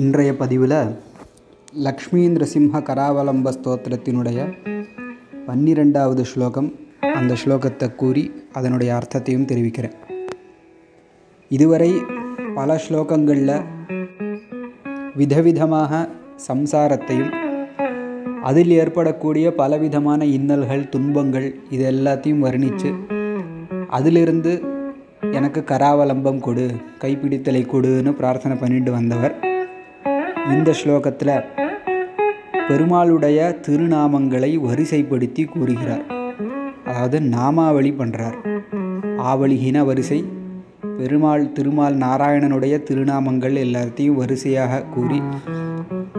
இன்றைய பதிவில் லக்ஷ்மீந்திர சிம்ஹ கராவலம்ப ஸ்தோத்திரத்தினுடைய பன்னிரெண்டாவது ஸ்லோகம். அந்த ஸ்லோகத்தை கூறி அதனுடைய அர்த்தத்தையும் தெரிவிக்கிறேன். இதுவரை பல ஸ்லோகங்களில் விதவிதமாக சம்சாரத்தையும் அதில் ஏற்படக்கூடிய பலவிதமான இன்னல்கள் துன்பங்கள் இது எல்லாத்தையும் வர்ணித்து அதிலிருந்து எனக்கு கராவலம்பம் கொடு கைப்பிடித்தலை கொடுன்னு பிரார்த்தனை பண்ணிட்டு வந்தவர் இந்த ஸ்லோகத்தில் பெருமாளுடைய திருநாமங்களை வரிசைப்படுத்தி கூறுகிறார். அதாவது நாமாவளி பண்ணுறார் ஆவலிகின வரிசை பெருமாள் திருமால் நாராயணனுடைய திருநாமங்கள் எல்லாத்தையும் வரிசையாக கூறி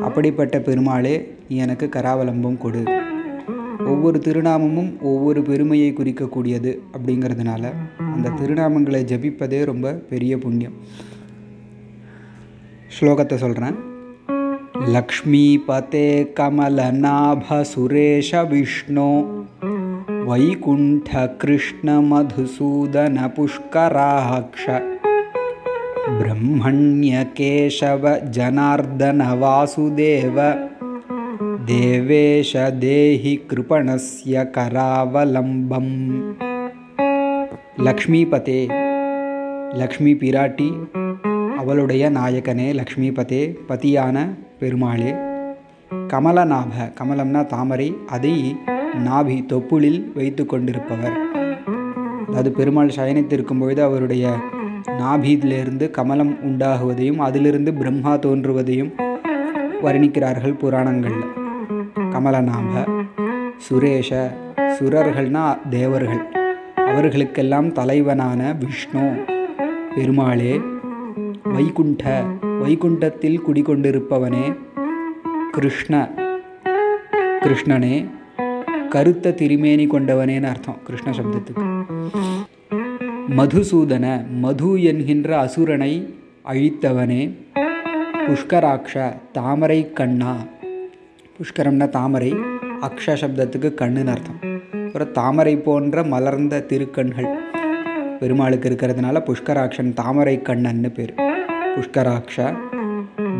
அப்படிப்பட்ட பெருமாளே நீ எனக்கு கராவலம்பம் கொடு. ஒவ்வொரு திருநாமமும் ஒவ்வொரு பெருமையை குறிக்கக்கூடியது அப்படிங்கிறதுனால அந்த திருநாமங்களை ஜபிப்பதே ரொம்ப பெரிய புண்ணியம். ஸ்லோகத்தை சொல்கிறேன் லக்ஷ்மீபதே கமலநாப சுரேஷ விஷ்ணு வைகுண்ட கிருஷ்ண மதுசூதன புஷ்கராக்ஷ பிரம்மண்ய கேசவ ஜனார்தன வாசுதேவ தேவேஷ தேஹி கிருபணஸ்ய கராவலம்பம் லக்ஷ்மிபதே லக்ஷ்மி பிராட்டி அவளுடைய நாயகனே லக்ஷ்மிபதே பதியான பெருமாளே கமலநாப கமலம்னா தாமரை அதை நாபி தொப்புளில் வைத்து கொண்டிருப்பவர். அதாவது பெருமாள் சயனித்திருக்கும் பொழுது அவருடைய நாபியிலிருந்து கமலம் உண்டாகுவதையும் அதிலிருந்து பிரம்மா தோன்றுவதையும் வர்ணிக்கிறார்கள் புராணங்களில் கமலநாப சுரேஷ சுரர்கள்னா தேவர்கள். அவர்களுக்கெல்லாம் தலைவனான விஷ்ணு. பெருமாளே வைகுண்ட வைகுண்டத்தில் குடிகொண்டிருப்பவனே கிருஷ்ண கிருஷ்ணனே கருத்த திருமேனி கொண்டவனேன்னு அர்த்தம் கிருஷ்ண சப்தத்துக்கு. மதுசூதன மது என்கின்ற அசுரனை அழித்தவனே புஷ்கராக்ஷ தாமரை கண்ணா. புஷ்கரம்னா தாமரை அக்ஷ சப்தத்துக்கு கண்ணுன்னு அர்த்தம். அப்புறம் தாமரை போன்ற மலர்ந்த திருக்கண்கள். பெருமாளுக்கு இருக்கிறதுனால புஷ்கராக்ஷன் தாமரை கண்ணன்னு பேர். புஷ்கராக்ஷ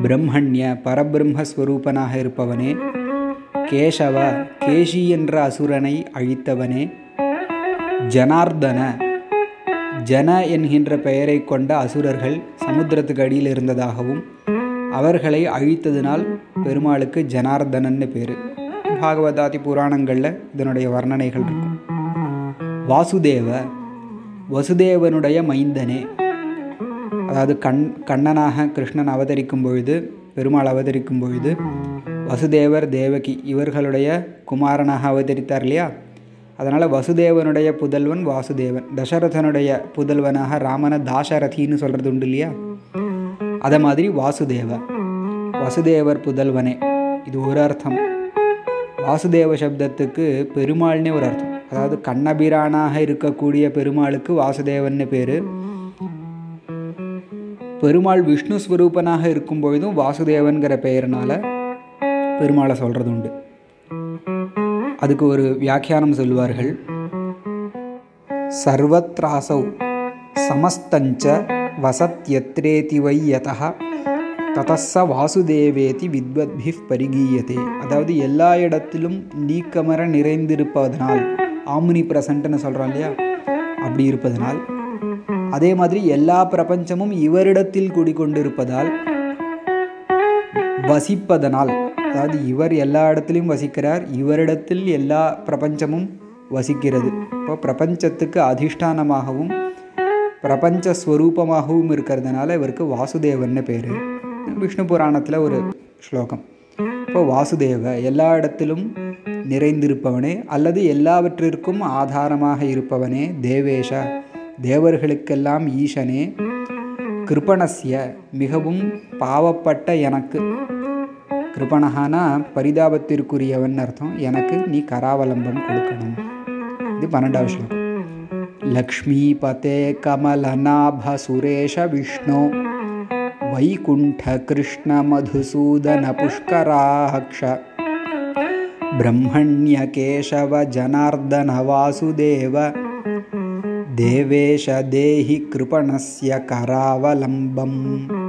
பிரம்மண்ய பரபிரம்மஸ்வரூபனாக இருப்பவனே கேசவ கேஷி என்ற அசுரனை அழித்தவனே ஜனார்தன ஜன என்கின்ற பெயரை கொண்ட அசுரர்கள் சமுத்திரத்துக்கு அடியில் இருந்ததாகவும் அவர்களை அழித்ததினால் பெருமாளுக்கு ஜனார்தனன்னு பேர். பாகவதாதி புராணங்களில் இதனுடைய வர்ணனைகள் இருக்கும். வாசுதேவ வசுதேவனுடைய மைந்தனே அதாவது கண் கண்ணனாக கிருஷ்ணன் அவதரிக்கும் பொழுது பெருமாள் அவதரிக்கும் பொழுது வசுதேவர் தேவகி இவர்களுடைய குமாரனாக அவதரித்தார் இல்லையா? அதனால் வசுதேவனுடைய புதல்வன் வாசுதேவன். தசரதனுடைய புதல்வனாக ராமனை தாசரதின்னு சொல்கிறது உண்டு இல்லையா? அதை மாதிரி வாசுதேவ. வசுதேவர் புதல்வனே இது ஒரு அர்த்தம். வாசுதேவ சப்தத்துக்கு பெருமாள்னே ஒரு அர்த்தம். அதாவது கண்ணபிரானாக இருக்கக்கூடிய பெருமாளுக்கு வாசுதேவன்னு பேர். பெருமாள் விஷ்ணு ஸ்வரூபனாக இருக்கும் பொழுதும் வாசுதேவன்கிற பெயர்னால பெருமாளை சொல்கிறது உண்டு அதுக்கு ஒரு வியாக்கியானம் சொல்வார்கள். சர்வத்ராசௌ சமஸ்தஞ்ச வசத்யத்ரேதி வை யதா ததஸ்ஸ வாசுதேவேதி வித்வத்பி பரிகீயதே. அதாவது எல்லா இடத்திலும் நீக்கமர நிறைந்திருப்பதனால் ஆமுனி பிரசன்ட்னு சொல்கிறோம் இல்லையா? அப்படி இருப்பதனால் அதே மாதிரி எல்லா பிரபஞ்சமும் இவரிடத்தில் கூடிக்கொண்டிருப்பதால் வசிப்பதனால் அதாவது இவர் எல்லா இடத்துலையும் வசிக்கிறார் இவரிடத்தில் எல்லா பிரபஞ்சமும் வசிக்கிறது. இப்போ பிரபஞ்சத்துக்கு அதிஷ்டானமாகவும் பிரபஞ்ச ஸ்வரூபமாகவும் இருக்கிறதுனால இவருக்கு வாசுதேவன்னு பேர். விஷ்ணு புராணத்தில் ஒரு ஸ்லோகம். இப்போ வாசுதேவ எல்லா இடத்திலும் நிறைந்திருப்பவனே அல்லது எல்லாவற்றிற்கும் ஆதாரமாக இருப்பவனே தேவேஷ. தேவர்களுக்கெல்லாம் ஈசனே கிருபணஸ்ய மிகவும் பாவப்பட்ட எனக்கு. கிருபணகானா பரிதாபத்திற்குரியவன் அர்த்தம் எனக்கு நீ கராவலம்பம் கொடுக்கணும். இது பன்னெண்டாவது ஸ்லோகம். லக்ஷ்மீபதே கமலநாப சுரேஷ விஷ்ணு வைகுண்ட கிருஷ்ண மதுசூதன புஷ்கராக்ஷ பிரம்மண்ய கேசவ ஜனார்தன வாசுதேவ देवेश देहि कृपणस्य करावलम्बम्।